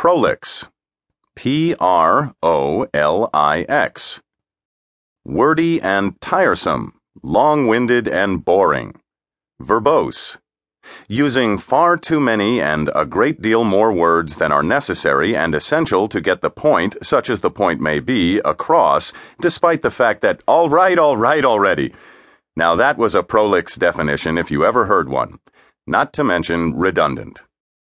Prolix. P R O L I X. Wordy and tiresome, long winded and boring. Verbose. Using far too many and a great deal more words than are necessary and essential to get the point, such as the point may be, across, despite the fact that, all right, all right already. Now that was a prolix definition if you ever heard one, not to mention redundant.